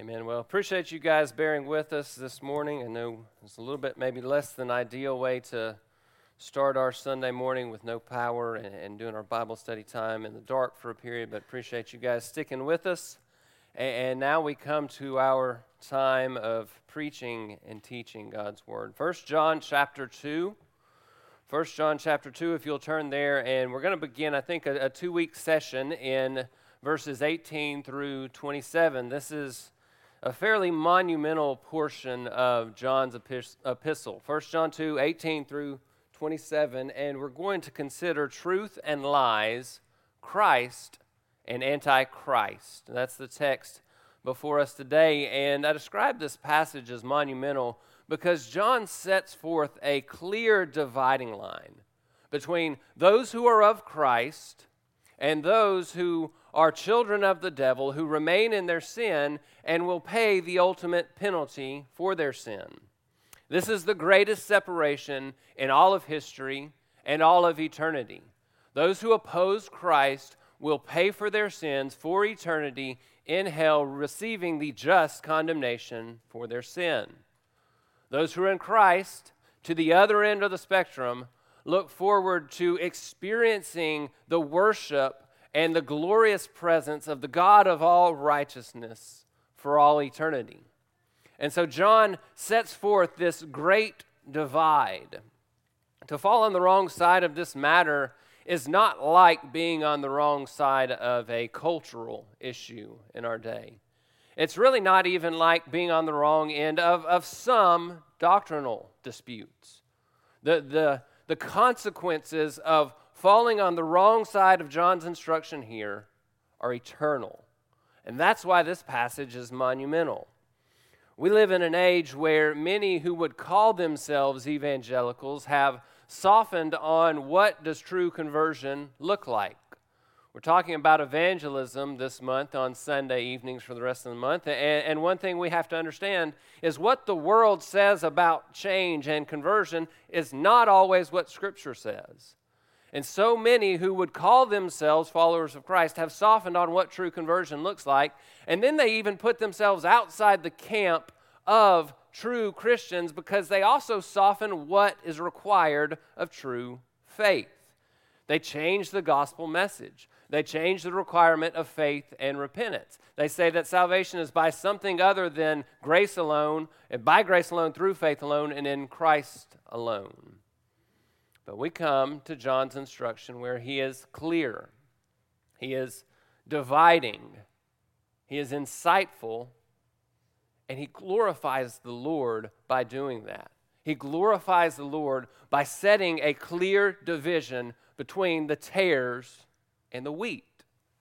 Amen. Well, appreciate you guys bearing with us this morning. I know it's a little bit maybe less than ideal way to start our Sunday morning with no power and, and doing our Bible study time in the dark for a period, but appreciate you guys sticking with us. And, and now we come to our time of preaching and teaching God's Word. First John chapter 2. First John chapter 2, if you'll turn there, and we're going to begin, I think, a, a two week session in verses 18 through 27. This is a fairly monumental portion of John's epistle. 1 John 2, 18 through 27. And we're going to consider truth and lies, Christ and Antichrist. That's the text before us today. And I describe this passage as monumental because John sets forth a clear dividing line between those who are of Christ and those who are children of the devil who remain in their sin and will pay the ultimate penalty for their sin. This is the greatest separation in all of history and all of eternity. Those who oppose Christ will pay for their sins for eternity in hell, receiving the just condemnation for their sin. Those who are in Christ, to the other end of the spectrum, look forward to experiencing the worship and the glorious presence of the God of all righteousness for all eternity. And so John sets forth this great divide. To fall on the wrong side of this matter is not like being on the wrong side of a cultural issue in our day. It's really not even like being on the wrong end of, of some doctrinal disputes. The, the, the consequences of falling on the wrong side of John's instruction here are eternal. And that's why this passage is monumental. We live in an age where many who would call themselves evangelicals have softened on what does true conversion look like. We're talking about evangelism this month on Sunday evenings for the rest of the month. And, one thing we have to understand is what the world says about change and conversion is not always what Scripture says. And so many who would call themselves followers of Christ have softened on what true conversion looks like. And then they even put themselves outside the camp of true Christians because they also soften what is required of true faith. They change the gospel message. They change the requirement of faith and repentance. They say that salvation is by something other than grace alone, and by grace alone, through faith alone, and in Christ alone. But we come to John's instruction where he is clear, he is dividing, he is insightful, and he glorifies the Lord by doing that. He glorifies the Lord by setting a clear division between the tares and the wheat,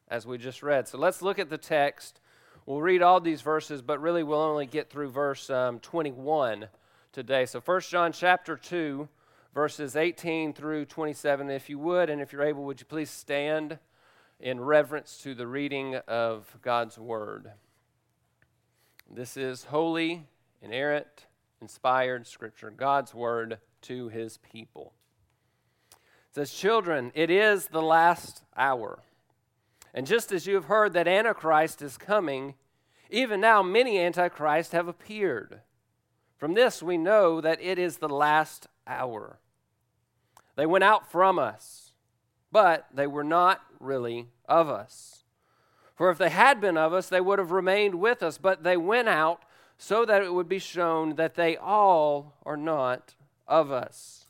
as we just read. So let's look at the text. We'll read all these verses, but really we'll only get through verse um, 21 today. So 1 John chapter 2 verses 18 through 27. If you would, and if you're able, would you please stand in reverence to the reading of God's Word? This is holy, inerrant, inspired Scripture, God's Word to His people. It says, Children, it is the last hour. And just as you have heard that Antichrist is coming, even now many Antichrists have appeared. From this we know that it is the last hour. They went out from us, but they were not really of us. For if they had been of us, they would have remained with us, but they went out so that it would be shown that they all are not of us.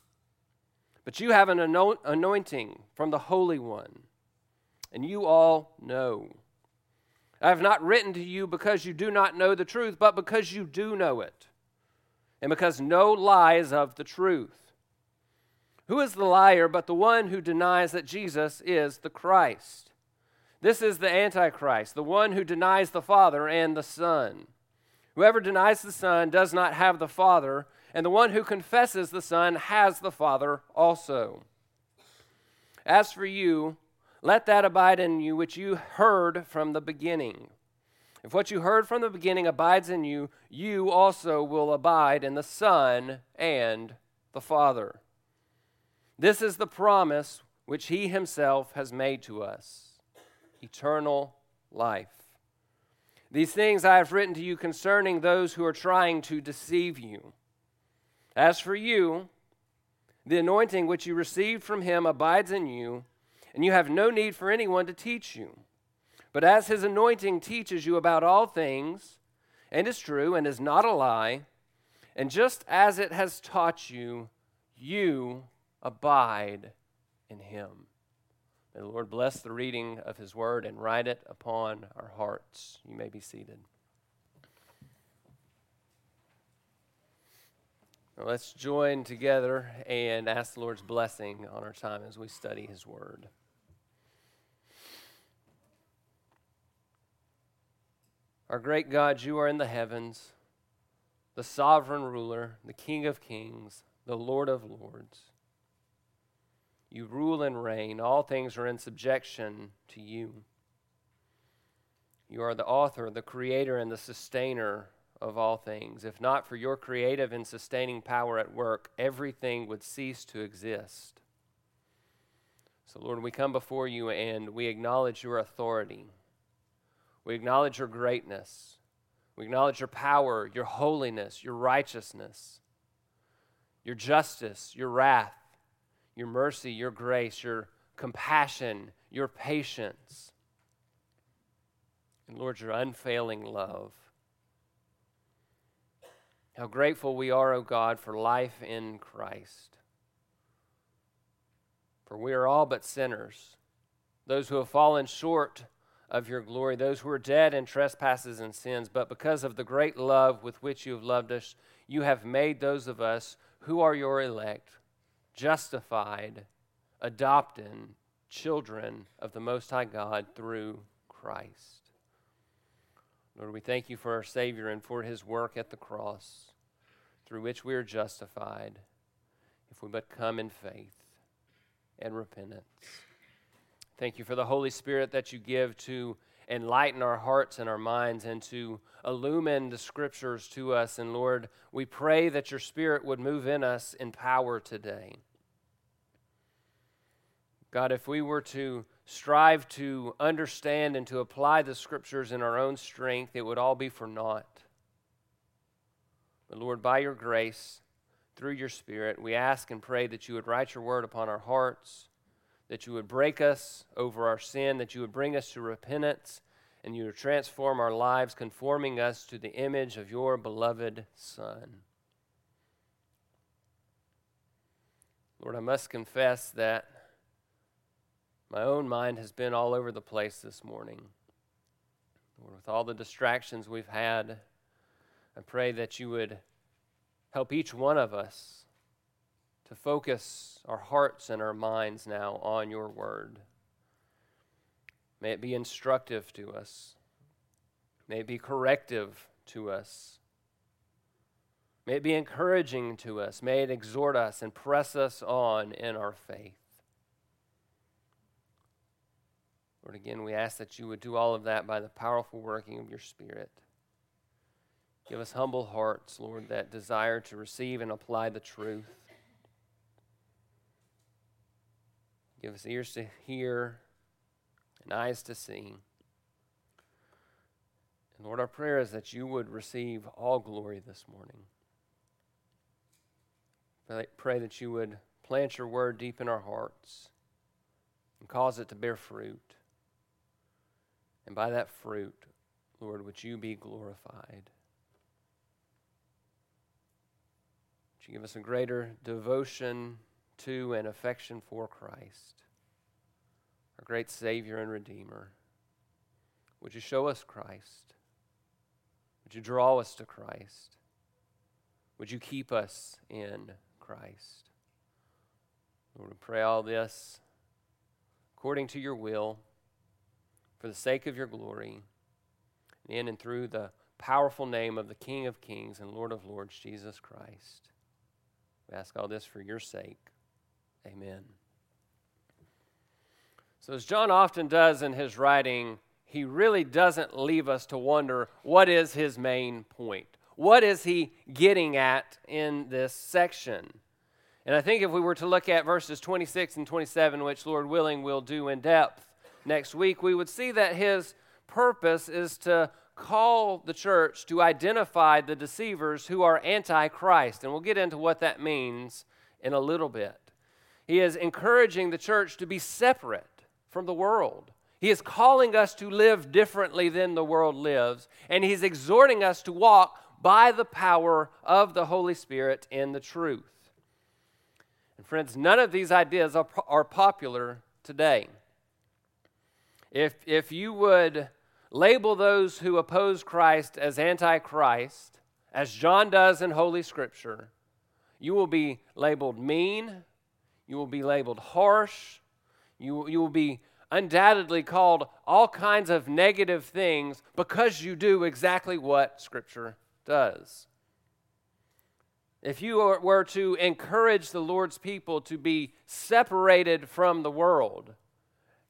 But you have an anointing from the Holy One, and you all know. I have not written to you because you do not know the truth, but because you do know it and because no lie is of the truth. Who is the liar but the one who denies that Jesus is the Christ? This is the Antichrist, the one who denies the Father and the Son. Whoever denies the Son does not have the Father, and the one who confesses the Son has the Father also. As for you, let that abide in you which you heard from the beginning. If what you heard from the beginning abides in you, you also will abide in the Son and the Father. This is the promise which He Himself has made to us eternal life. These things I have written to you concerning those who are trying to deceive you. As for you, the anointing which you received from him abides in you, and you have no need for anyone to teach you. But as his anointing teaches you about all things, and is true and is not a lie, and just as it has taught you, you abide in him. May the Lord bless the reading of his word and write it upon our hearts. You may be seated. Now let's join together and ask the Lord's blessing on our time as we study his word. Our great God, you are in the heavens, the sovereign ruler, the King of kings, the Lord of lords. You rule and reign. All things are in subjection to you. You are the author, the creator, and the sustainer of all things. If not for your creative and sustaining power at work, everything would cease to exist. So, Lord, we come before you and we acknowledge your authority. We acknowledge your greatness. We acknowledge your power, your holiness, your righteousness, your justice, your wrath, your mercy, your grace, your compassion, your patience, and Lord, your unfailing love. How grateful we are, O oh God, for life in Christ. For we are all but sinners, those who have fallen short of your glory, those who are dead in trespasses and sins. But because of the great love with which you have loved us, you have made those of us who are your elect justified, adopted children of the Most High God through Christ. Lord, we thank you for our Savior and for his work at the cross, through which we are justified if we but come in faith and repentance. Thank you for the Holy Spirit that you give to enlighten our hearts and our minds and to illumine the scriptures to us. And Lord, we pray that your Spirit would move in us in power today. God, if we were to strive to understand and to apply the scriptures in our own strength, it would all be for naught. But Lord, by your grace, through your Spirit, we ask and pray that you would write your word upon our hearts that you would break us over our sin, that you would bring us to repentance, and you would transform our lives, conforming us to the image of your beloved Son. Lord, I must confess that my own mind has been all over the place this morning. Lord, with all the distractions we've had, I pray that you would help each one of us to focus our hearts and our minds now on your word. May it be instructive to us. May it be corrective to us. May it be encouraging to us. May it exhort us and press us on in our faith. Lord, again, we ask that you would do all of that by the powerful working of your Spirit. Give us humble hearts, Lord, that desire to receive and apply the truth. Give us ears to hear and eyes to see. And Lord, our prayer is that you would receive all glory this morning. Pray that you would plant your word deep in our hearts and cause it to bear fruit. And by that fruit, Lord, would you be glorified? Would you give us a greater devotion to and affection for Christ, our great Savior and Redeemer. Would you show us Christ? Would you draw us to Christ? Would you keep us in Christ? Lord, we pray all this according to your will, for the sake of your glory, and in and through the powerful name of the King of Kings and Lord of Lords, Jesus Christ. We ask all this for your sake. Amen. So, as John often does in his writing, he really doesn't leave us to wonder what is his main point? What is he getting at in this section? And I think if we were to look at verses 26 and 27, which Lord willing we'll do in depth next week, we would see that his purpose is to call the church to identify the deceivers who are anti Christ. And we'll get into what that means in a little bit. He is encouraging the church to be separate from the world. He is calling us to live differently than the world lives, and he's exhorting us to walk by the power of the Holy Spirit in the truth. And friends, none of these ideas are, are popular today. If, if you would label those who oppose Christ as antichrist, as John does in Holy Scripture, you will be labeled mean, you will be labeled harsh, you, you will be undoubtedly called all kinds of negative things because you do exactly what Scripture does. If you were to encourage the Lord's people to be separated from the world,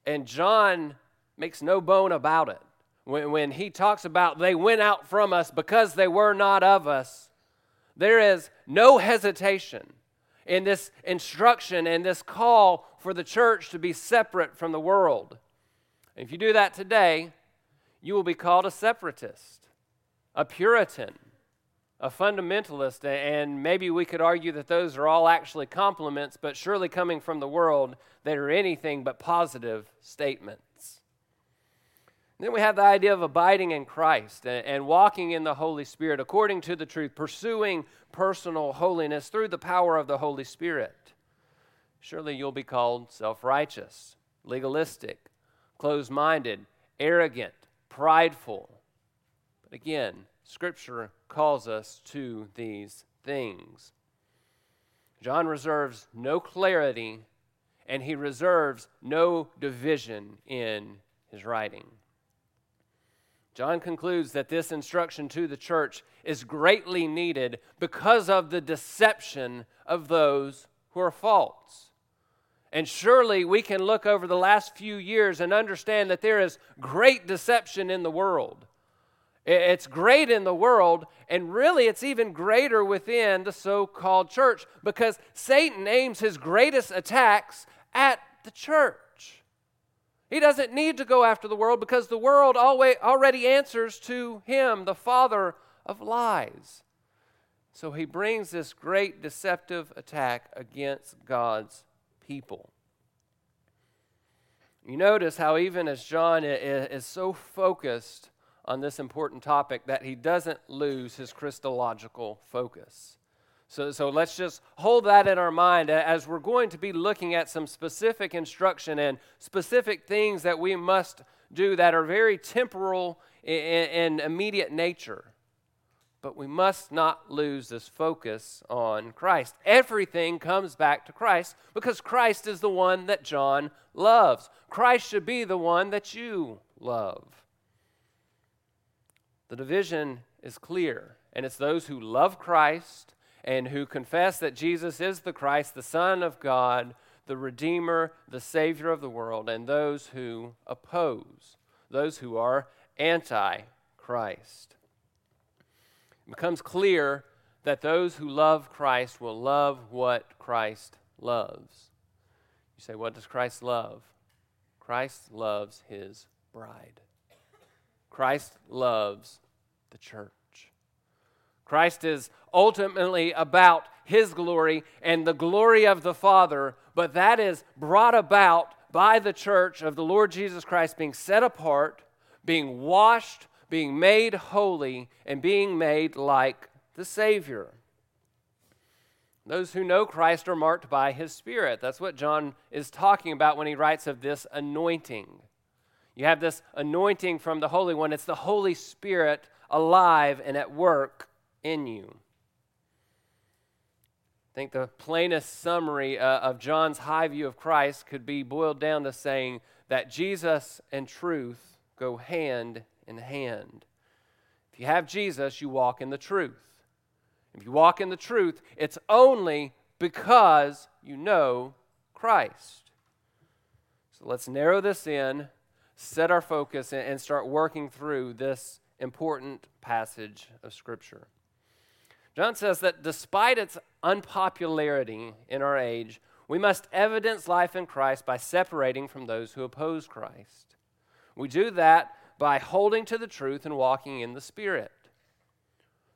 and John makes no bone about it, when, when he talks about they went out from us because they were not of us, there is no hesitation in this instruction and this call for the church to be separate from the world. If you do that today, you will be called a separatist, a Puritan, a fundamentalist, and maybe we could argue that those are all actually compliments, but surely coming from the world, they are anything but positive statements. Then we have the idea of abiding in Christ and walking in the Holy Spirit according to the truth, pursuing personal holiness through the power of the Holy Spirit. Surely you'll be called self righteous, legalistic, closed minded, arrogant, prideful. But again, Scripture calls us to these things. John reserves no clarity and he reserves no division in his writing. John concludes that this instruction to the church is greatly needed because of the deception of those who are false. And surely we can look over the last few years and understand that there is great deception in the world. It's great in the world, and really it's even greater within the so called church because Satan aims his greatest attacks at the church. He doesn't need to go after the world because the world already answers to him, the father of lies. So he brings this great deceptive attack against God's people. You notice how, even as John is so focused on this important topic that he doesn't lose his Christological focus. So, so let's just hold that in our mind as we're going to be looking at some specific instruction and specific things that we must do that are very temporal and immediate nature. But we must not lose this focus on Christ. Everything comes back to Christ because Christ is the one that John loves. Christ should be the one that you love. The division is clear, and it's those who love Christ and who confess that Jesus is the Christ, the Son of God, the Redeemer, the Savior of the world, and those who oppose, those who are anti Christ. It becomes clear that those who love Christ will love what Christ loves. You say, What does Christ love? Christ loves his bride. Christ loves the church. Christ is ultimately about his glory and the glory of the Father, but that is brought about by the church of the Lord Jesus Christ being set apart, being washed, being made holy, and being made like the Savior. Those who know Christ are marked by his Spirit. That's what John is talking about when he writes of this anointing. You have this anointing from the Holy One. It's the Holy Spirit alive and at work in you. I think the plainest summary uh, of John's high view of Christ could be boiled down to saying that Jesus and truth go hand in hand. If you have Jesus, you walk in the truth. If you walk in the truth, it's only because you know Christ. So let's narrow this in set our focus and start working through this important passage of Scripture. John says that despite its unpopularity in our age, we must evidence life in Christ by separating from those who oppose Christ. We do that by holding to the truth and walking in the Spirit.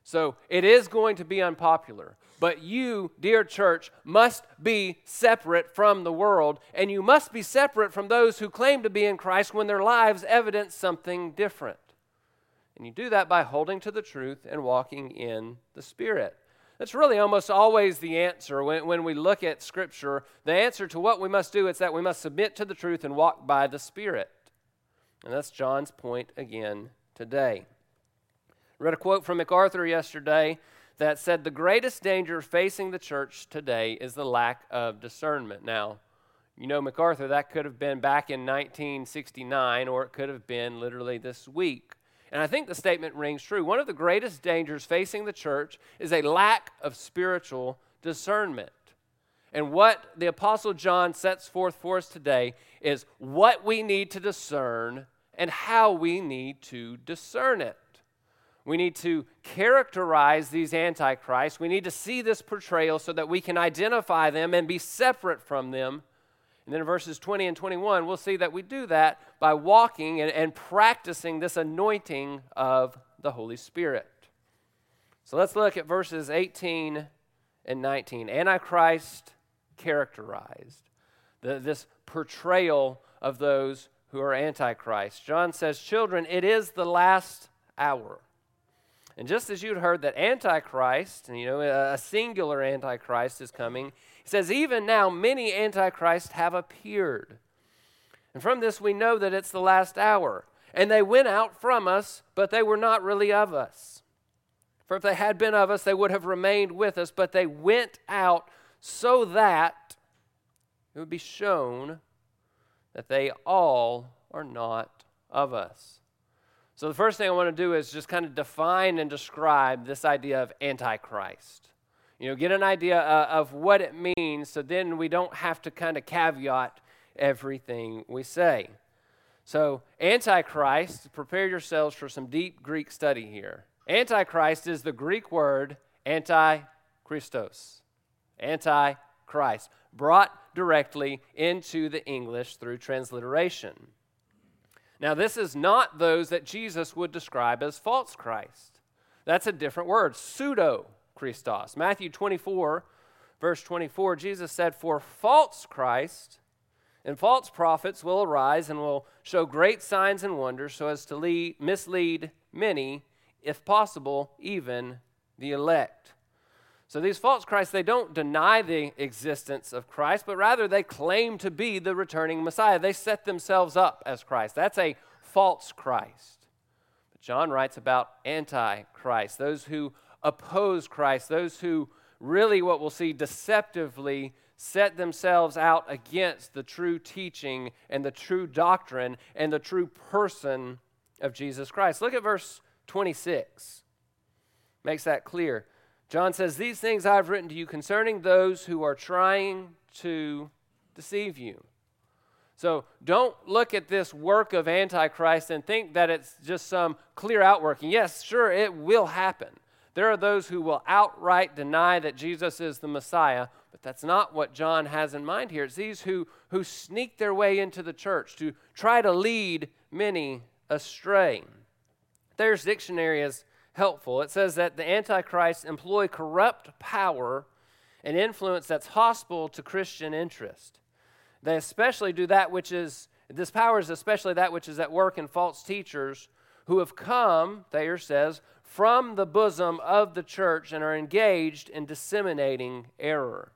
So it is going to be unpopular. But you, dear church, must be separate from the world, and you must be separate from those who claim to be in Christ when their lives evidence something different. And you do that by holding to the truth and walking in the Spirit. That's really almost always the answer when, when we look at Scripture. The answer to what we must do is that we must submit to the truth and walk by the Spirit. And that's John's point again today. I read a quote from MacArthur yesterday that said the greatest danger facing the church today is the lack of discernment. Now, you know, MacArthur, that could have been back in 1969, or it could have been literally this week. And I think the statement rings true. One of the greatest dangers facing the church is a lack of spiritual discernment. And what the Apostle John sets forth for us today is what we need to discern and how we need to discern it. We need to characterize these antichrists. We need to see this portrayal so that we can identify them and be separate from them and then in verses 20 and 21, we'll see that we do that by walking and, and practicing this anointing of the Holy Spirit. So let's look at verses 18 and 19. Antichrist characterized, the, this portrayal of those who are Antichrist. John says, Children, it is the last hour. And just as you'd heard that Antichrist, and you know, a singular Antichrist is coming, he says, Even now, many antichrists have appeared. And from this, we know that it's the last hour. And they went out from us, but they were not really of us. For if they had been of us, they would have remained with us, but they went out so that it would be shown that they all are not of us. So, the first thing I want to do is just kind of define and describe this idea of Antichrist. You know, get an idea uh, of what it means so then we don't have to kind of caveat everything we say. So, Antichrist, prepare yourselves for some deep Greek study here. Antichrist is the Greek word anti-Christos, anti-Christ, brought directly into the English through transliteration. Now, this is not those that Jesus would describe as false Christ. That's a different word, pseudo Christos. Matthew 24, verse 24, Jesus said, For false Christ and false prophets will arise and will show great signs and wonders so as to lead, mislead many, if possible, even the elect. So these false Christs, they don't deny the existence of Christ, but rather they claim to be the returning Messiah. They set themselves up as Christ. That's a false Christ. But John writes about antichrist, those who oppose Christ, those who really, what we'll see, deceptively set themselves out against the true teaching and the true doctrine and the true person of Jesus Christ. Look at verse 26. Makes that clear. John says, These things I've written to you concerning those who are trying to deceive you. So don't look at this work of Antichrist and think that it's just some clear outworking. Yes, sure, it will happen. There are those who will outright deny that Jesus is the Messiah, but that's not what John has in mind here. It's these who, who sneak their way into the church to try to lead many astray. Thayer's dictionary is helpful. It says that the Antichrist employ corrupt power and influence that's hostile to Christian interest. They especially do that which is, this power is especially that which is at work in false teachers who have come, Thayer says, from the bosom of the church and are engaged in disseminating error.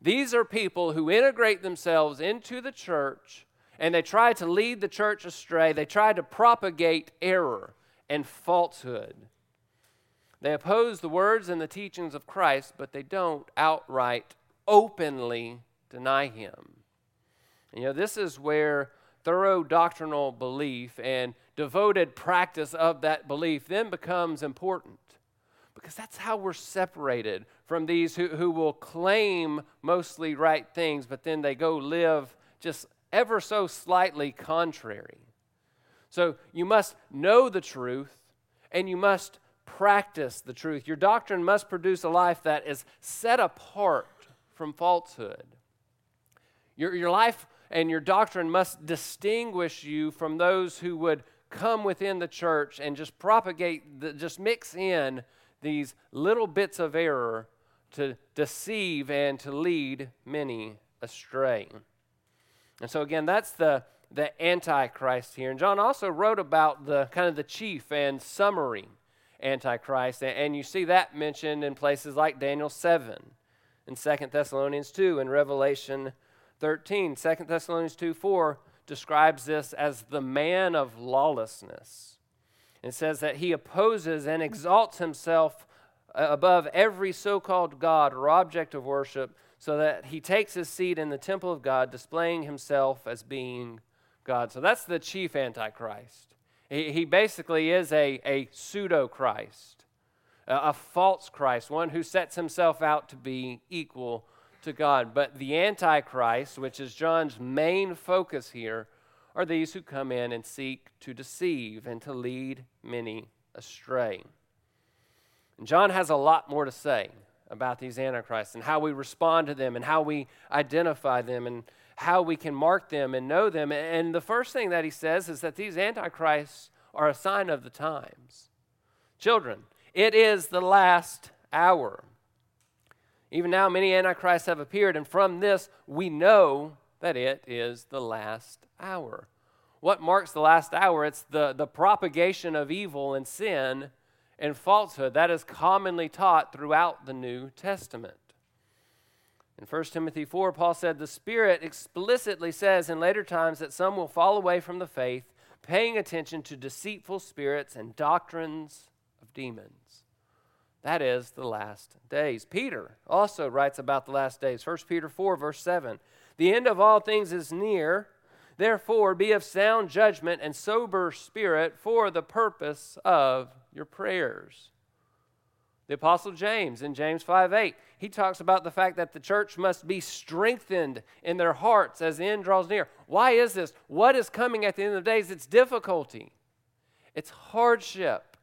These are people who integrate themselves into the church and they try to lead the church astray. They try to propagate error and falsehood. They oppose the words and the teachings of Christ, but they don't outright, openly deny him. You know, this is where thorough doctrinal belief and devoted practice of that belief then becomes important because that's how we're separated from these who, who will claim mostly right things, but then they go live just ever so slightly contrary. So you must know the truth and you must practice the truth. Your doctrine must produce a life that is set apart from falsehood. Your, your life and your doctrine must distinguish you from those who would come within the church and just propagate, the, just mix in these little bits of error to deceive and to lead many astray. And so, again, that's the, the Antichrist here. And John also wrote about the kind of the chief and summary Antichrist. And you see that mentioned in places like Daniel 7 and 2 Thessalonians 2 and Revelation 13. 2 Thessalonians 2 4 describes this as the man of lawlessness. and says that he opposes and exalts himself uh, above every so called God or object of worship, so that he takes his seat in the temple of God, displaying himself as being God. So that's the chief Antichrist. He, he basically is a, a pseudo Christ, a, a false Christ, one who sets himself out to be equal to God. But the Antichrist, which is John's main focus here, are these who come in and seek to deceive and to lead many astray. And John has a lot more to say about these antichrists and how we respond to them and how we identify them and how we can mark them and know them. And the first thing that he says is that these antichrists are a sign of the times. Children, it is the last hour. Even now, many antichrists have appeared, and from this we know that it is the last hour. What marks the last hour? It's the, the propagation of evil and sin and falsehood. That is commonly taught throughout the New Testament. In 1 Timothy 4, Paul said, The Spirit explicitly says in later times that some will fall away from the faith, paying attention to deceitful spirits and doctrines of demons. That is the last days. Peter also writes about the last days. 1 Peter 4, verse 7. The end of all things is near. Therefore, be of sound judgment and sober spirit for the purpose of your prayers. The Apostle James in James 5 8, he talks about the fact that the church must be strengthened in their hearts as the end draws near. Why is this? What is coming at the end of the days? It's difficulty, it's hardship,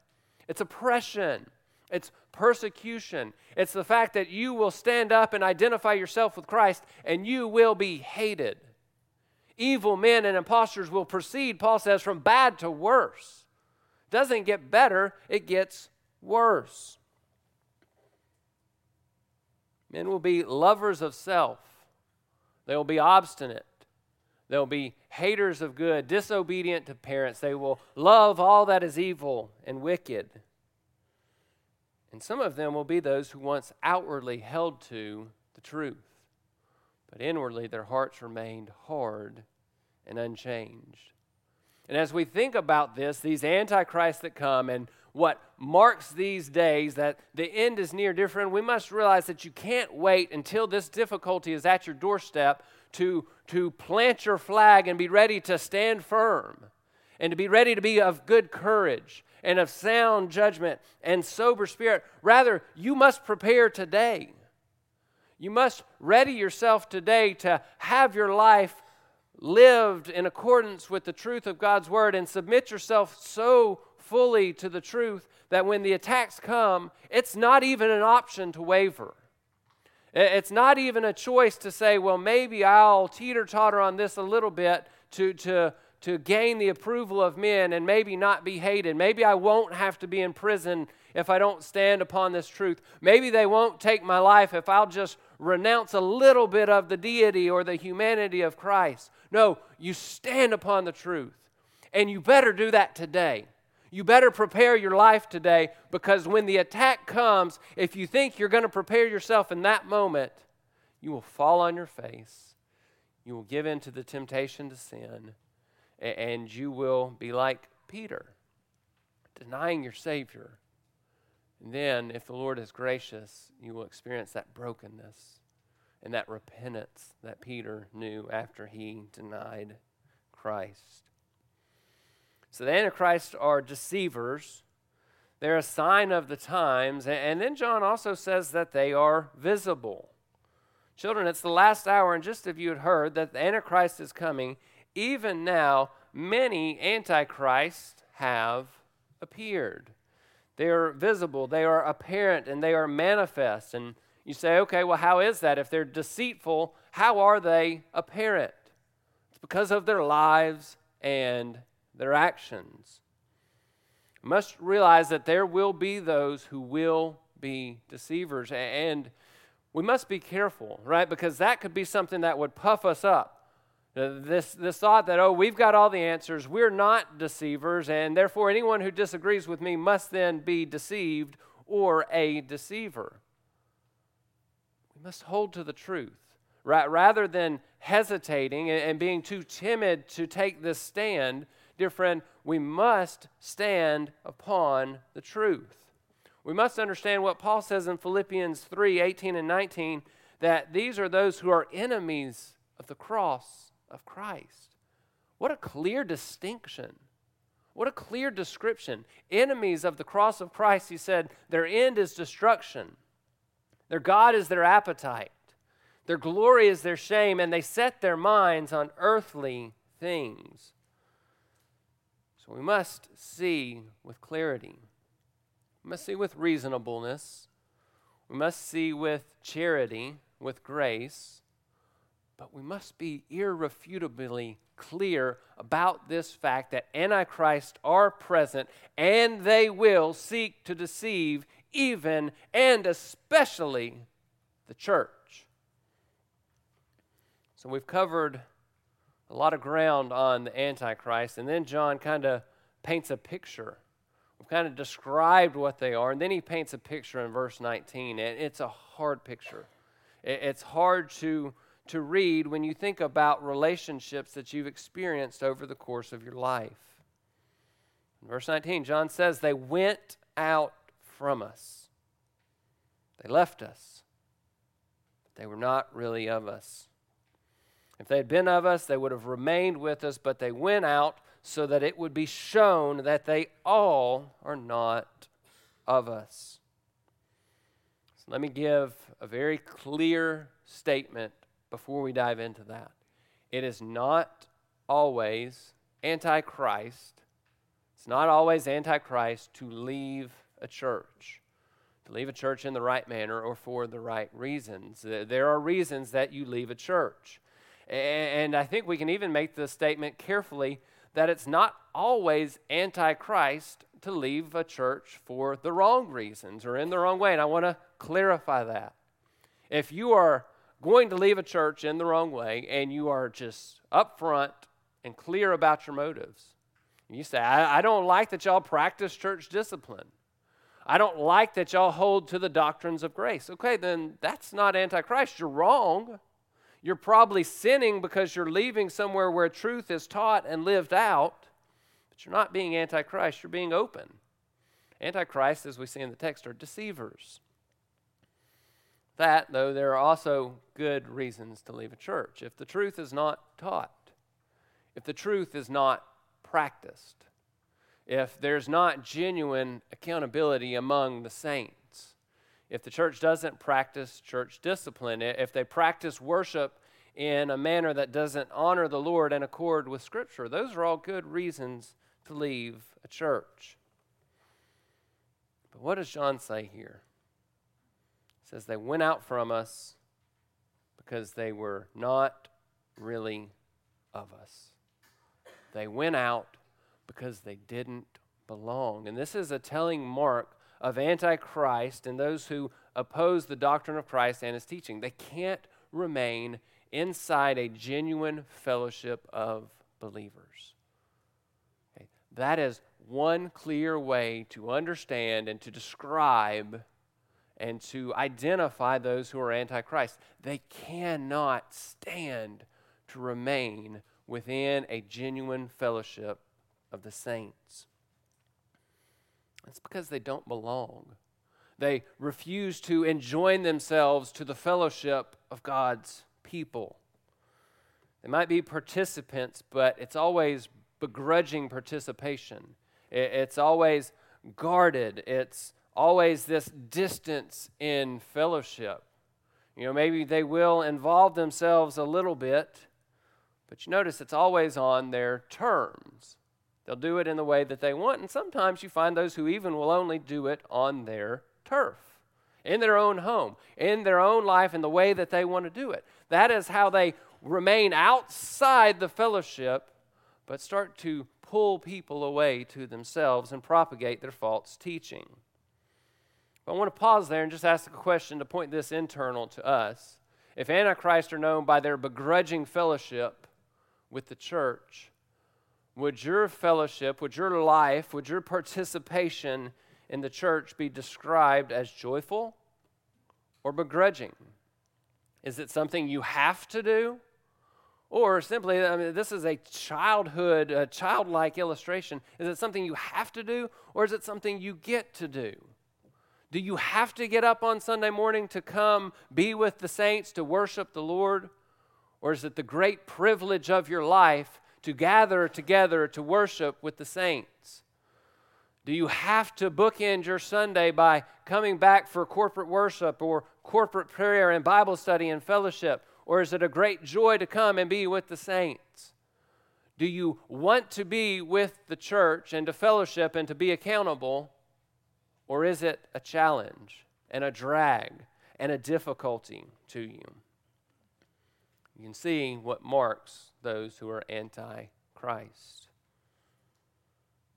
it's oppression, it's persecution. It's the fact that you will stand up and identify yourself with Christ and you will be hated. Evil men and impostors will proceed, Paul says, from bad to worse doesn't get better, it gets worse. Men will be lovers of self, they will be obstinate. They'll be haters of good, disobedient to parents. They will love all that is evil and wicked. And some of them will be those who once outwardly held to the truth, but inwardly their hearts remained hard and unchanged. And as we think about this, these antichrists that come and what marks these days that the end is near different, we must realize that you can't wait until this difficulty is at your doorstep to, to plant your flag and be ready to stand firm and to be ready to be of good courage and of sound judgment and sober spirit. Rather, you must prepare today. You must ready yourself today to have your life lived in accordance with the truth of God's word and submit yourself so fully to the truth that when the attacks come, it's not even an option to waver. It's not even a choice to say, well, maybe I'll teeter totter on this a little bit to, to, to gain the approval of men and maybe not be hated. Maybe I won't have to be in prison if I don't stand upon this truth. Maybe they won't take my life if I'll just renounce a little bit of the deity or the humanity of Christ. No, you stand upon the truth. And you better do that today. You better prepare your life today because when the attack comes, if you think you're going to prepare yourself in that moment, you will fall on your face. You will give in to the temptation to sin, and you will be like Peter, denying your Savior. And then, if the Lord is gracious, you will experience that brokenness and that repentance that Peter knew after he denied Christ. So the Antichrist are deceivers. They're a sign of the times. And then John also says that they are visible. Children, it's the last hour, and just if you had heard that the Antichrist is coming, even now, many Antichrists have appeared. They are visible, they are apparent, and they are manifest. And you say, okay, well, how is that? If they're deceitful, how are they apparent? It's because of their lives and their actions. Must realize that there will be those who will be deceivers, and we must be careful, right? Because that could be something that would puff us up. Uh, this, this thought that, oh, we've got all the answers, we're not deceivers, and therefore anyone who disagrees with me must then be deceived or a deceiver. We must hold to the truth. Right? Rather than hesitating and being too timid to take this stand, dear friend, we must stand upon the truth. We must understand what Paul says in Philippians 3 18 and 19 that these are those who are enemies of the cross of Christ. What a clear distinction. What a clear description. Enemies of the cross of Christ, he said, their end is destruction. Their God is their appetite. Their glory is their shame, and they set their minds on earthly things. So we must see with clarity. We must see with reasonableness. We must see with charity, with grace. But we must be irrefutably clear about this fact that Antichrist are present and they will seek to deceive even and especially the church. So we've covered a lot of ground on the Antichrist, and then John kind of paints a picture. We've kind of described what they are, and then he paints a picture in verse 19, and it's a hard picture. It's hard to, to read when you think about relationships that you've experienced over the course of your life. In verse 19, John says, They went out from us. They left us. They were not really of us. If they had been of us, they would have remained with us, but they went out so that it would be shown that they all are not of us. So let me give a very clear statement before we dive into that. It is not always antichrist, it's not always antichrist to leave a church, to leave a church in the right manner or for the right reasons. There are reasons that you leave a church. And I think we can even make the statement carefully that it's not always antichrist to leave a church for the wrong reasons or in the wrong way. And I want to clarify that. If you are going to leave a church in the wrong way and you are just upfront and clear about your motives, and you say, I, I don't like that y'all practice church discipline. I don't like that y'all hold to the doctrines of grace. Okay, then that's not Antichrist. You're wrong. You're probably sinning because you're leaving somewhere where truth is taught and lived out, but you're not being Antichrist, you're being open. Antichrist, as we see in the text, are deceivers. That, though, there are also good reasons to leave a church. If the truth is not taught, if the truth is not practiced, if there's not genuine accountability among the saints, if the church doesn't practice church discipline, if they practice worship in a manner that doesn't honor the Lord and accord with Scripture, those are all good reasons to leave a church. But what does John say here? He says they went out from us because they were not really of us. They went out because they didn't belong. And this is a telling mark of Antichrist and those who oppose the doctrine of Christ and his teaching. They can't remain inside a genuine fellowship of believers. Okay. That is one clear way to understand and to describe and to identify those who are Antichrist. They cannot stand to remain within a genuine fellowship of the saints. It's because they don't belong. They refuse to enjoin themselves to the fellowship of God's people. They might be participants, but it's always begrudging participation. It's always guarded. It's always this distance in fellowship. You know, maybe they will involve themselves a little bit, but you notice it's always on their terms. They'll do it in the way that they want. And sometimes you find those who even will only do it on their turf, in their own home, in their own life, in the way that they want to do it. That is how they remain outside the fellowship, but start to pull people away to themselves and propagate their false teaching. But I want to pause there and just ask a question to point this internal to us. If Antichrist are known by their begrudging fellowship with the church, would your fellowship, would your life, would your participation in the church be described as joyful or begrudging? Is it something you have to do? Or simply, I mean, this is a childhood, a childlike illustration. Is it something you have to do, or is it something you get to do? Do you have to get up on Sunday morning to come be with the saints to worship the Lord? Or is it the great privilege of your life to gather together to worship with the saints? Do you have to bookend your Sunday by coming back for corporate worship or corporate prayer and Bible study and fellowship? Or is it a great joy to come and be with the saints? Do you want to be with the church and to fellowship and to be accountable? Or is it a challenge and a drag and a difficulty to you? You can see what marks those who are anti Christ.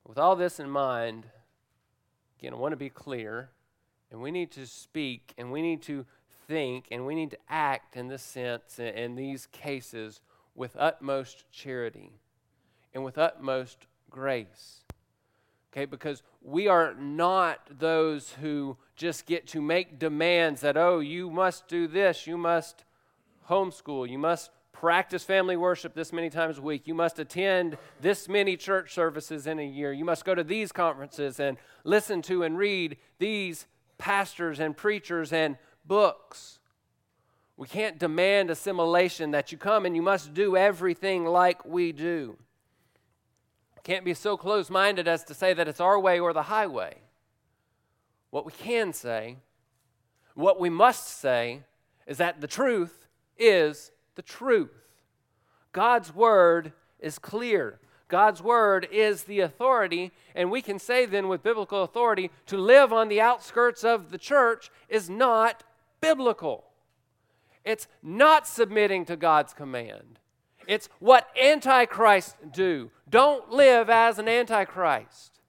With all this in mind, again, I want to be clear, and we need to speak, and we need to think, and we need to act in this sense, in these cases, with utmost charity and with utmost grace. Okay, because we are not those who just get to make demands that, oh, you must do this, you must homeschool, you must practice family worship this many times a week, you must attend this many church services in a year, you must go to these conferences and listen to and read these pastors and preachers and books. We can't demand assimilation that you come and you must do everything like we do. Can't be so close minded as to say that it's our way or the highway. What we can say, what we must say, is that the truth is the truth. God's word is clear. God's word is the authority, and we can say then with biblical authority to live on the outskirts of the church is not biblical. It's not submitting to God's command. It's what antichrists do. Don't live as an antichrist.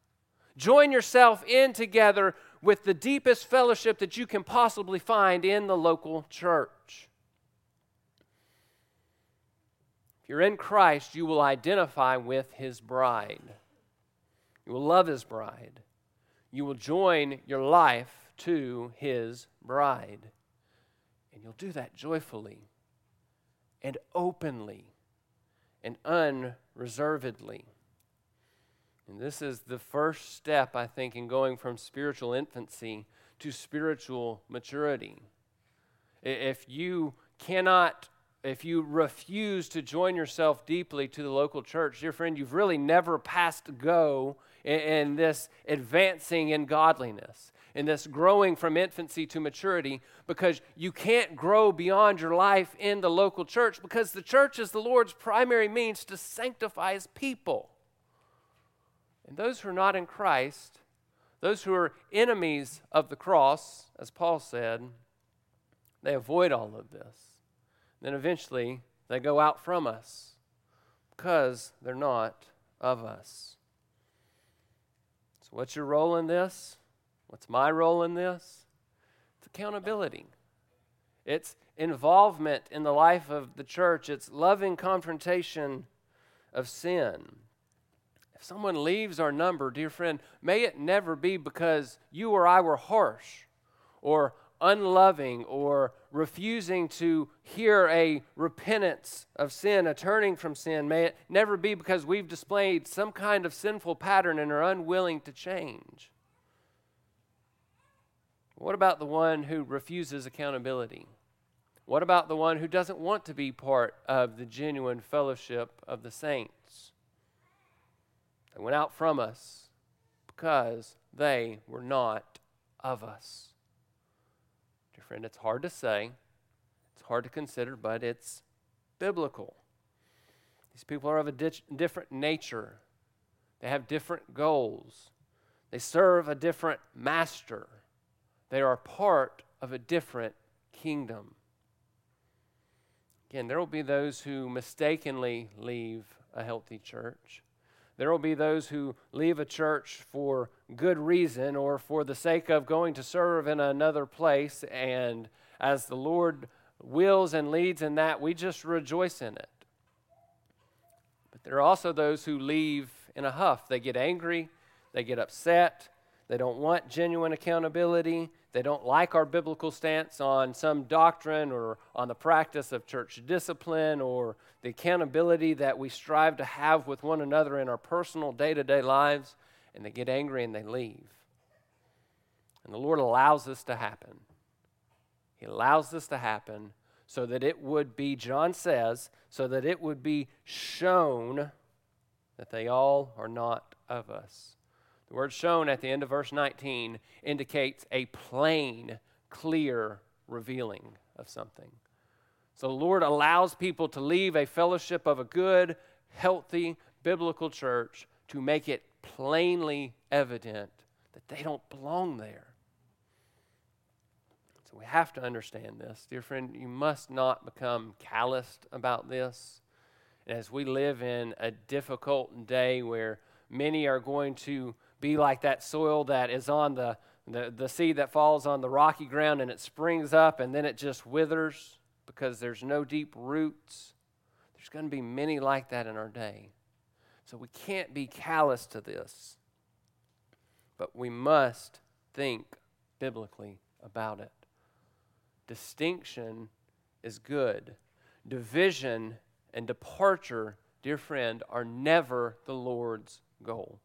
Join yourself in together with the deepest fellowship that you can possibly find in the local church. If you're in Christ, you will identify with his bride. You will love his bride. You will join your life to his bride. And you'll do that joyfully and openly and unreservedly. And this is the first step, I think, in going from spiritual infancy to spiritual maturity. If you cannot, if you refuse to join yourself deeply to the local church, dear friend, you've really never passed go in, in this advancing in godliness in this growing from infancy to maturity because you can't grow beyond your life in the local church because the church is the Lord's primary means to sanctify his people. And those who are not in Christ, those who are enemies of the cross, as Paul said, they avoid all of this. Then eventually they go out from us because they're not of us. So, what's your role in this? What's my role in this? It's accountability. It's involvement in the life of the church. It's loving confrontation of sin. If someone leaves our number, dear friend, may it never be because you or I were harsh or unloving or refusing to hear a repentance of sin, a turning from sin. May it never be because we've displayed some kind of sinful pattern and are unwilling to change. What about the one who refuses accountability? What about the one who doesn't want to be part of the genuine fellowship of the saints? They went out from us because they were not of us. Friend, it's hard to say, it's hard to consider, but it's biblical. These people are of a di- different nature, they have different goals, they serve a different master. They are part of a different kingdom. Again, there will be those who mistakenly leave a healthy church. There will be those who leave a church for good reason or for the sake of going to serve in another place. And as the Lord wills and leads in that, we just rejoice in it. But there are also those who leave in a huff. They get angry, they get upset, they don't want genuine accountability, they don't like our biblical stance on some doctrine or on the practice of church discipline or the accountability that we strive to have with one another in our personal day to day lives, and they get angry and they leave. And the Lord allows this to happen. He allows this to happen so that it would be, John says, so that it would be shown that they all are not of us. The word shown at the end of verse 19 indicates a plain, clear revealing of something. So the Lord allows people to leave a fellowship of a good, healthy, biblical church to make it plainly evident that they don't belong there. So we have to understand this. Dear friend, you must not become calloused about this. And as we live in a difficult day where many are going to be like that soil that is on the, the, the seed that falls on the rocky ground and it springs up and then it just withers because there's no deep roots. There's going to be many like that in our day. So we can't be callous to this. But we must think biblically about it. Distinction is good. Division and departure, dear friend, are never the Lord's goal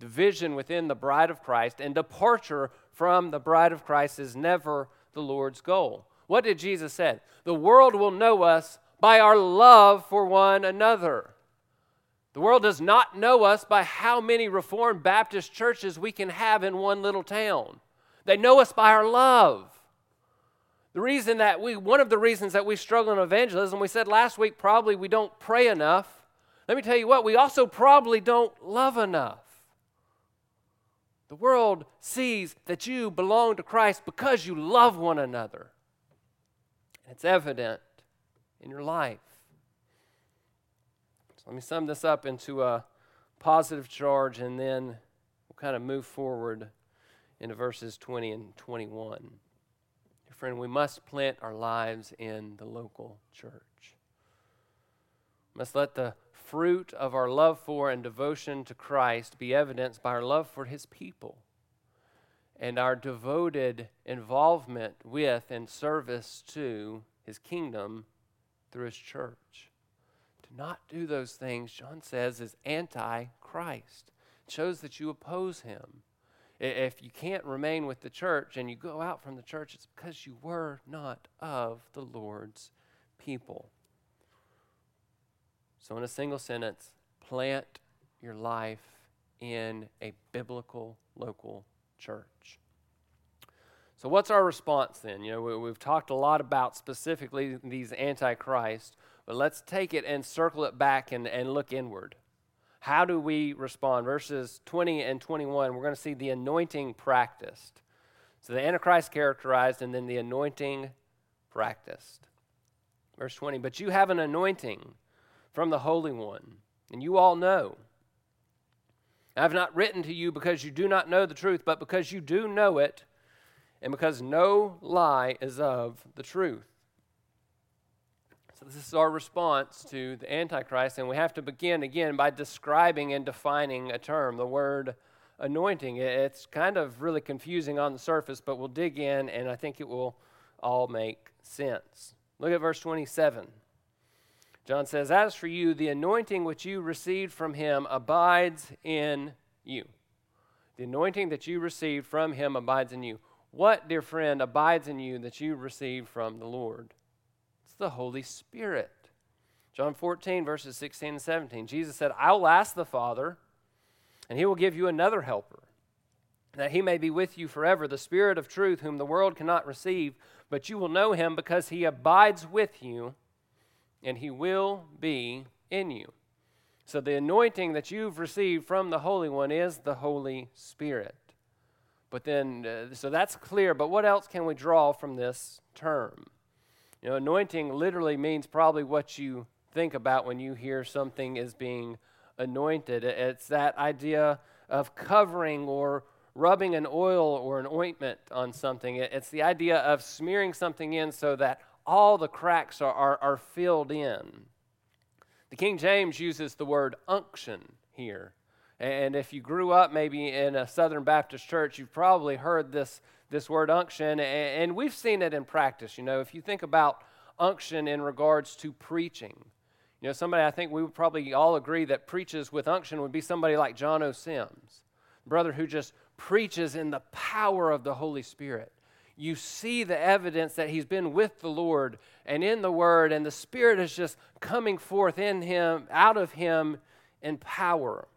division within the bride of Christ and departure from the bride of Christ is never the Lord's goal. What did Jesus say? The world will know us by our love for one another. The world does not know us by how many Reformed Baptist churches we can have in one little town. They know us by our love. The reason that we, one of the reasons that we struggle in evangelism, we said last week, probably we don't pray enough. Let me tell you what, we also probably don't love enough. The world sees that you belong to Christ because you love one another. And It's evident in your life. So let me sum this up into a positive charge and then we'll kind of move forward into verses 20 and 21. Dear friend, we must plant our lives in the local church. Must let the fruit of our love for and devotion to Christ be evidenced by our love for his people and our devoted involvement with and service to his kingdom through his church. To not do those things, John says, is anti Christ. It shows that you oppose him. If you can't remain with the church and you go out from the church, it's because you were not of the Lord's people. So, in a single sentence, plant your life in a biblical local church. So, what's our response then? You know, we, have talked a lot about specifically these antichrists, but let's take it and circle it back and, and look inward. How do we respond? Verses 20 and 21, we're going to see the anointing practiced. So, the antichrist characterized, and then the anointing practiced. Verse 20, but you have an anointing from the Holy One, and you all know. I have not written to you because you do not know the truth, but because you do know it, and because no lie is of the truth. So, this is our response to the Antichrist, and we have to begin again by describing and defining a term, the word anointing. It's kind of really confusing on the surface, but we'll dig in, and I think it will all make sense. Look at verse 27. John says, As for you, the anointing which you received from him abides in you. The anointing that you received from him abides in you. What, dear friend, abides in you that you received from the Lord? It's the Holy Spirit. John 14, verses 16 and 17. Jesus said, I'll ask the Father, and he will give you another helper, that he may be with you forever, the Spirit of truth, whom the world cannot receive, but you will know him because he abides with you and he will be in you. So the anointing that you've received from the Holy One is the Holy Spirit. But then, uh, so that's clear, but what else can we draw from this term? You know, anointing literally means probably what you think about when you hear something is being anointed. It's that idea of covering or rubbing an oil or an ointment on something. It's the idea of smearing something in so that all the cracks are, are, are filled in. The King James uses the word unction here. And if you grew up maybe in a Southern Baptist church, you've probably heard this, this word unction, and we've seen it in practice. You know, if you think about unction in regards to preaching, you know, somebody I think we would probably all agree that preaches with unction would be somebody like John O. Sims, brother who just preaches in the power of the Holy Spirit. You see the evidence that he's been with the Lord and in the Word, and the Spirit is just coming forth in him, out of him in power.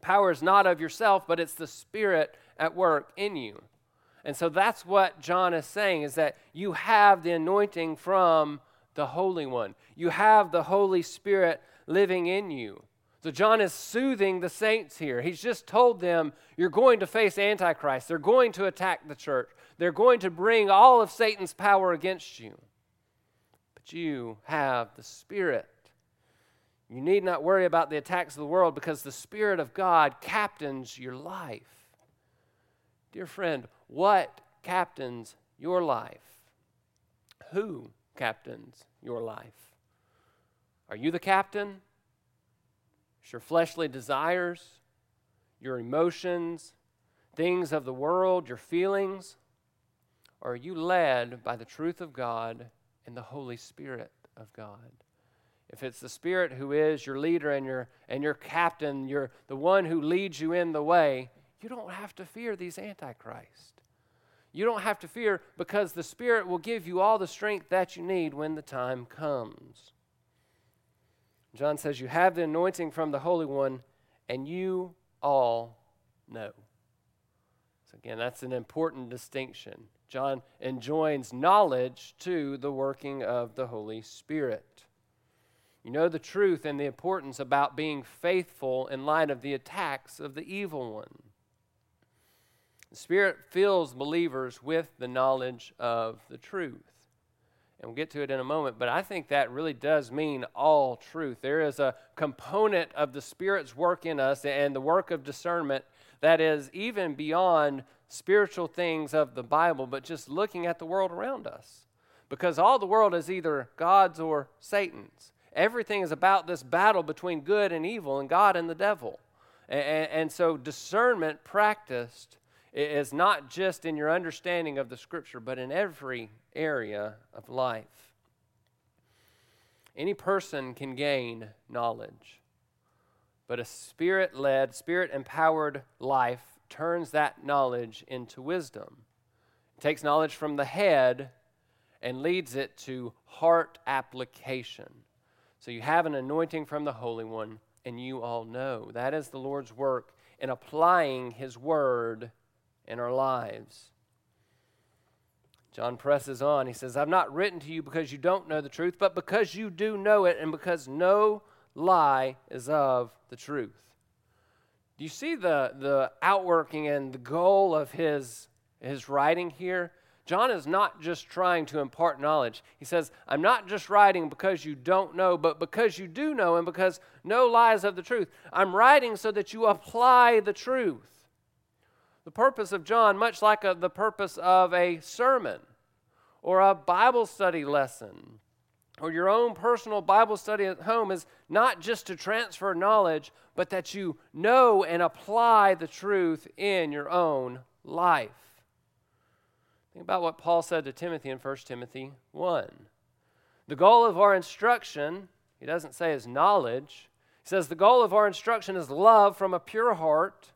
Power is not of yourself, but it's the Spirit at work in you. And so that's what John is saying is that you have the anointing from the Holy One. You have the Holy Spirit living in you. So John is soothing the saints here. He's just told them, You're going to face Antichrist. They're going to attack the church. They're going to bring all of Satan's power against you. But you have the Spirit. You need not worry about the attacks of the world because the Spirit of God captains your life. Dear friend, what captains your life? Who captains your life? Are you the captain? It's your fleshly desires, your emotions, things of the world, your feelings? Or are you led by the truth of God and the Holy Spirit of God? If it's the Spirit who is your leader and your, and your captain, you're the one who leads you in the way, you don't have to fear these antichrists. You don't have to fear because the Spirit will give you all the strength that you need when the time comes. John says, You have the anointing from the Holy One, and you all know. So, again, that's an important distinction. John enjoins knowledge to the working of the Holy Spirit. You know the truth and the importance about being faithful in light of the attacks of the evil one. The Spirit fills believers with the knowledge of the truth and we'll get to it in a moment, but I think that really does mean all truth. There is a component of the Spirit's work in us and the work of discernment that is even beyond spiritual things of the Bible, but just looking at the world around us. Because all the world is either God's or Satan's. Everything is about this battle between good and evil and God and the devil. And, and so discernment practiced is not just in your understanding of the Scripture, but in every area of life. Any person can gain knowledge, but a spirit led, spirit empowered life turns that knowledge into wisdom. It takes knowledge from the head and leads it to heart application. So you have an anointing from the Holy One, and you all know. That is the Lord's work in applying His word in our lives. John presses on. He says, I've not written to you because you don't know the truth, but because you do know it, and because no lie is of the truth. Do you see the, the outworking and the goal of his, his writing here? John is not just trying to impart knowledge. He says, I'm not just writing because you don't know, but because you do know, and because no lies of the truth. I'm writing so that you apply the truth. The purpose of John, much like a, the purpose of a sermon or a Bible study lesson or your own personal Bible study at home, is not just to transfer knowledge, but that you know and apply the truth in your own life. Think about what Paul said to Timothy in 1 Timothy 1. The goal of our instruction, he doesn't say is knowledge, he says the goal of our instruction is love from a pure heart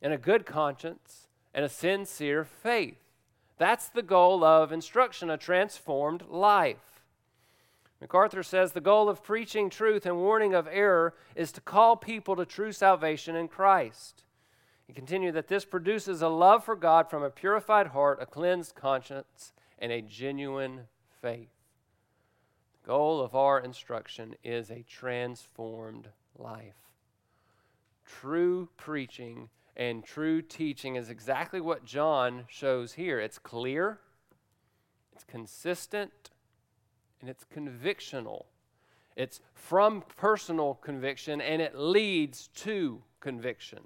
and a good conscience and a sincere faith. That's the goal of instruction, a transformed life. MacArthur says the goal of preaching truth and warning of error is to call people to true salvation in Christ. He continued that this produces a love for God from a purified heart, a cleansed conscience, and a genuine faith. The goal of our instruction is a transformed life. True preaching and true teaching is exactly what John shows here. It's clear, it's consistent, and it's convictional. It's from personal conviction and it leads to conviction.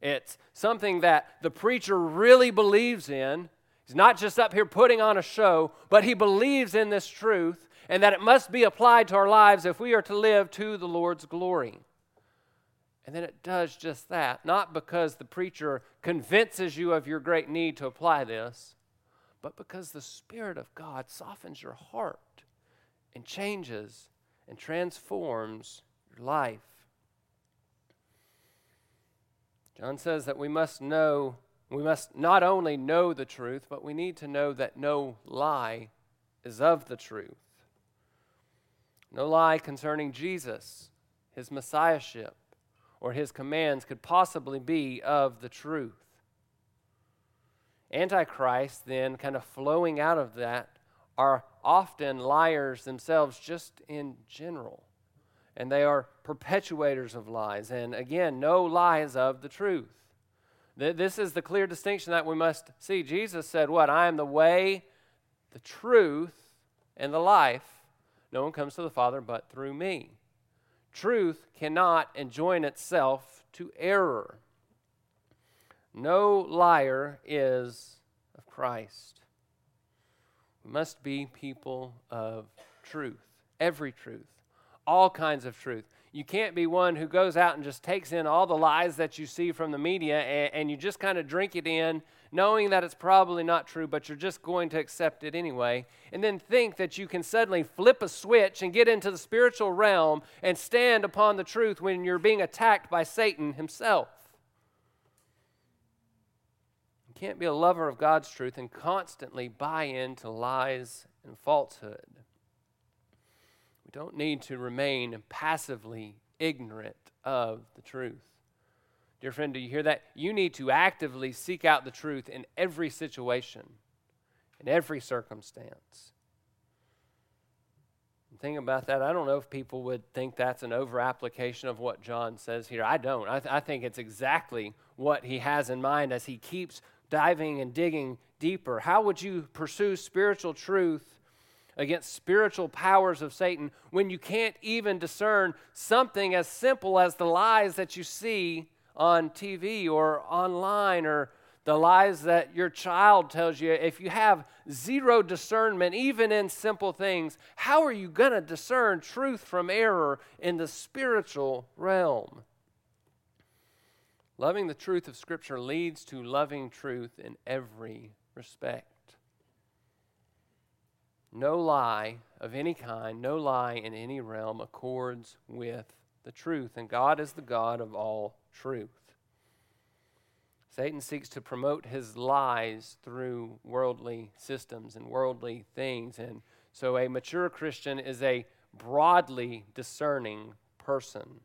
It's something that the preacher really believes in. He's not just up here putting on a show, but he believes in this truth and that it must be applied to our lives if we are to live to the Lord's glory. And then it does just that, not because the preacher convinces you of your great need to apply this, but because the Spirit of God softens your heart and changes and transforms your life. John says that we must know, we must not only know the truth, but we need to know that no lie is of the truth. No lie concerning Jesus, his messiahship, or his commands could possibly be of the truth. Antichrist, then, kind of flowing out of that, are often liars themselves just in general. And they are perpetuators of lies. And again, no lies of the truth. This is the clear distinction that we must see. Jesus said, What? I am the way, the truth, and the life. No one comes to the Father but through me. Truth cannot enjoin itself to error. No liar is of Christ. We must be people of truth, every truth, all kinds of truth. You can't be one who goes out and just takes in all the lies that you see from the media and, and you just kind of drink it in knowing that it's probably not true, but you're just going to accept it anyway, and then think that you can suddenly flip a switch and get into the spiritual realm and stand upon the truth when you're being attacked by Satan himself. You can't be a lover of God's truth and constantly buy into lies and falsehood. We don't need to remain passively ignorant of the truth. Dear friend, do you hear that? You need to actively seek out the truth in every situation, in every circumstance. Think about that. I don't know if people would think that's an over application of what John says here. I don't. I, th- I think it's exactly what he has in mind as he keeps diving and digging deeper. How would you pursue spiritual truth against spiritual powers of Satan when you can't even discern something as simple as the lies that you see on TV or online or the lies that your child tells you, if you have zero discernment, even in simple things, how are you going to discern truth from error in the spiritual realm? Loving the truth of Scripture leads to loving truth in every respect. No lie of any kind, no lie in any realm accords with the truth, and God is the God of all truth. Satan seeks to promote his lies through worldly systems and worldly things. And so a mature Christian is a broadly discerning person.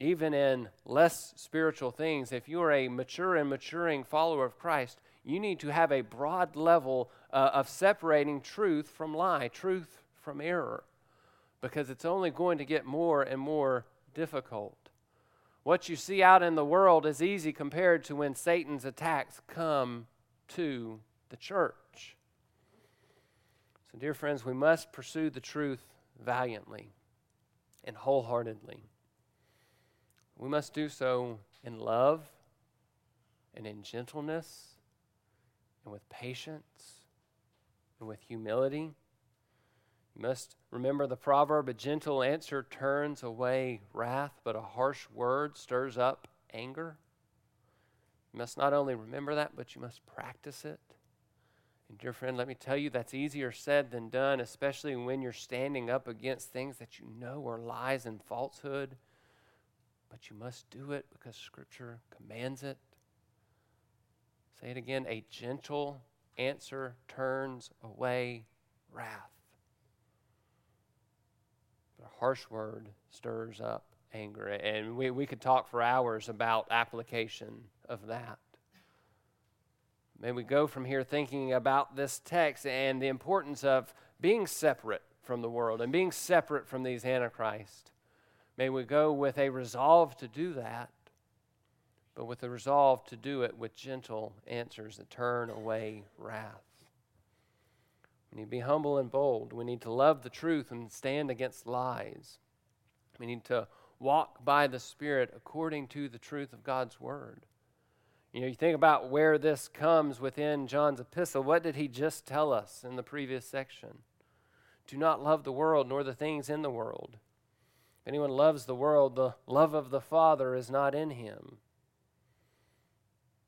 Even in less spiritual things, if you are a mature and maturing follower of Christ, you need to have a broad level uh, of separating truth from lie, truth from error, because it's only going to get more and more difficult. What you see out in the world is easy compared to when Satan's attacks come to the church. So, dear friends, we must pursue the truth valiantly and wholeheartedly. We must do so in love and in gentleness and with patience and with humility you must remember the proverb a gentle answer turns away wrath, but a harsh word stirs up anger. You must not only remember that, but you must practice it. And, dear friend, let me tell you that's easier said than done, especially when you're standing up against things that you know are lies and falsehood. But you must do it because Scripture commands it. Say it again a gentle answer turns away wrath but a harsh word stirs up anger. And we, we could talk for hours about application of that. May we go from here thinking about this text and the importance of being separate from the world and being separate from these antichrists. May we go with a resolve to do that, but with a resolve to do it with gentle answers that turn away wrath. We need to be humble and bold. We need to love the truth and stand against lies. We need to walk by the Spirit according to the truth of God's Word. You know, you think about where this comes within John's epistle. What did he just tell us in the previous section? Do not love the world nor the things in the world. If anyone loves the world, the love of the Father is not in him.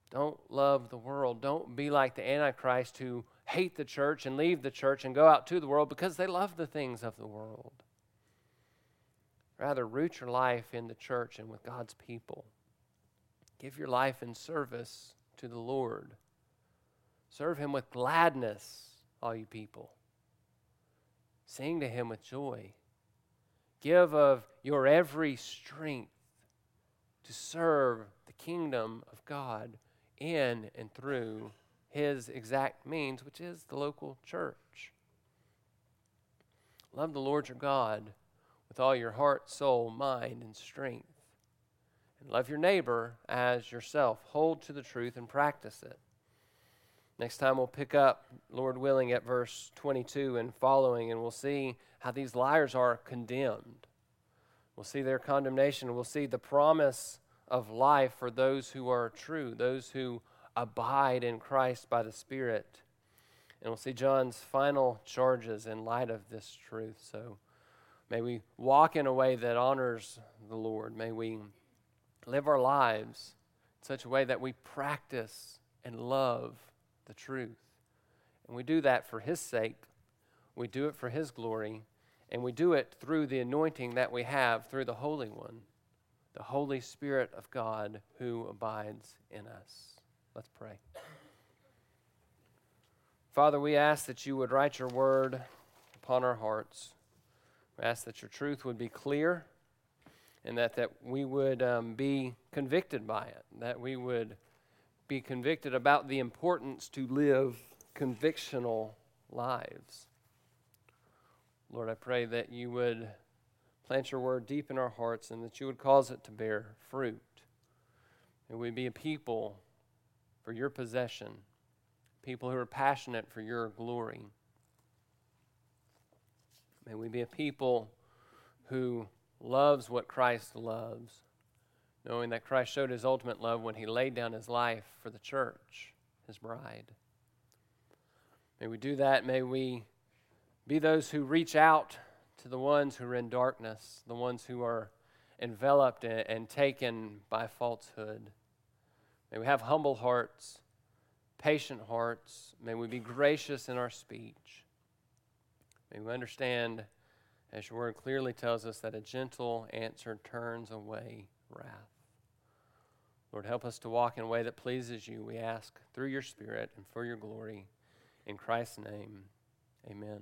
Don't love the world. Don't be like the Antichrist who hate the church and leave the church and go out to the world because they love the things of the world. Rather, root your life in the church and with God's people. Give your life in service to the Lord. Serve Him with gladness, all you people. Sing to Him with joy. Give of your every strength to serve the kingdom of God in and through His exact means, which is the local church. Love the Lord your God with all your heart, soul, mind, and strength. And love your neighbor as yourself. Hold to the truth and practice it. Next time we'll pick up, Lord willing, at verse 22 and following, and we'll see how these liars are condemned. We'll see their condemnation. We'll see the promise of life for those who are true, those who abide in Christ by the Spirit. And we'll see John's final charges in light of this truth. So may we walk in a way that honors the Lord. May we live our lives in such a way that we practice and love the truth. And we do that for His sake, we do it for His glory, and we do it through the anointing that we have through the Holy One the Holy Spirit of God who abides in us. Let's pray. Father, we ask that you would write your word upon our hearts. We ask that your truth would be clear and that, that we would um, be convicted by it, that we would be convicted about the importance to live convictional lives. Lord, I pray that you would Plant your word deep in our hearts and that you would cause it to bear fruit. May we be a people for your possession, people who are passionate for your glory. May we be a people who loves what Christ loves, knowing that Christ showed his ultimate love when he laid down his life for the church, his bride. May we do that. May we be those who reach out to the ones who are in darkness, the ones who are enveloped and, taken by falsehood. May we have humble hearts, patient hearts. May we be gracious in our speech. May we understand, as your word clearly tells us, that a gentle answer turns away wrath. Lord, help us to walk in a way that pleases you, we ask, through your Spirit and for your glory. In Christ's name, amen.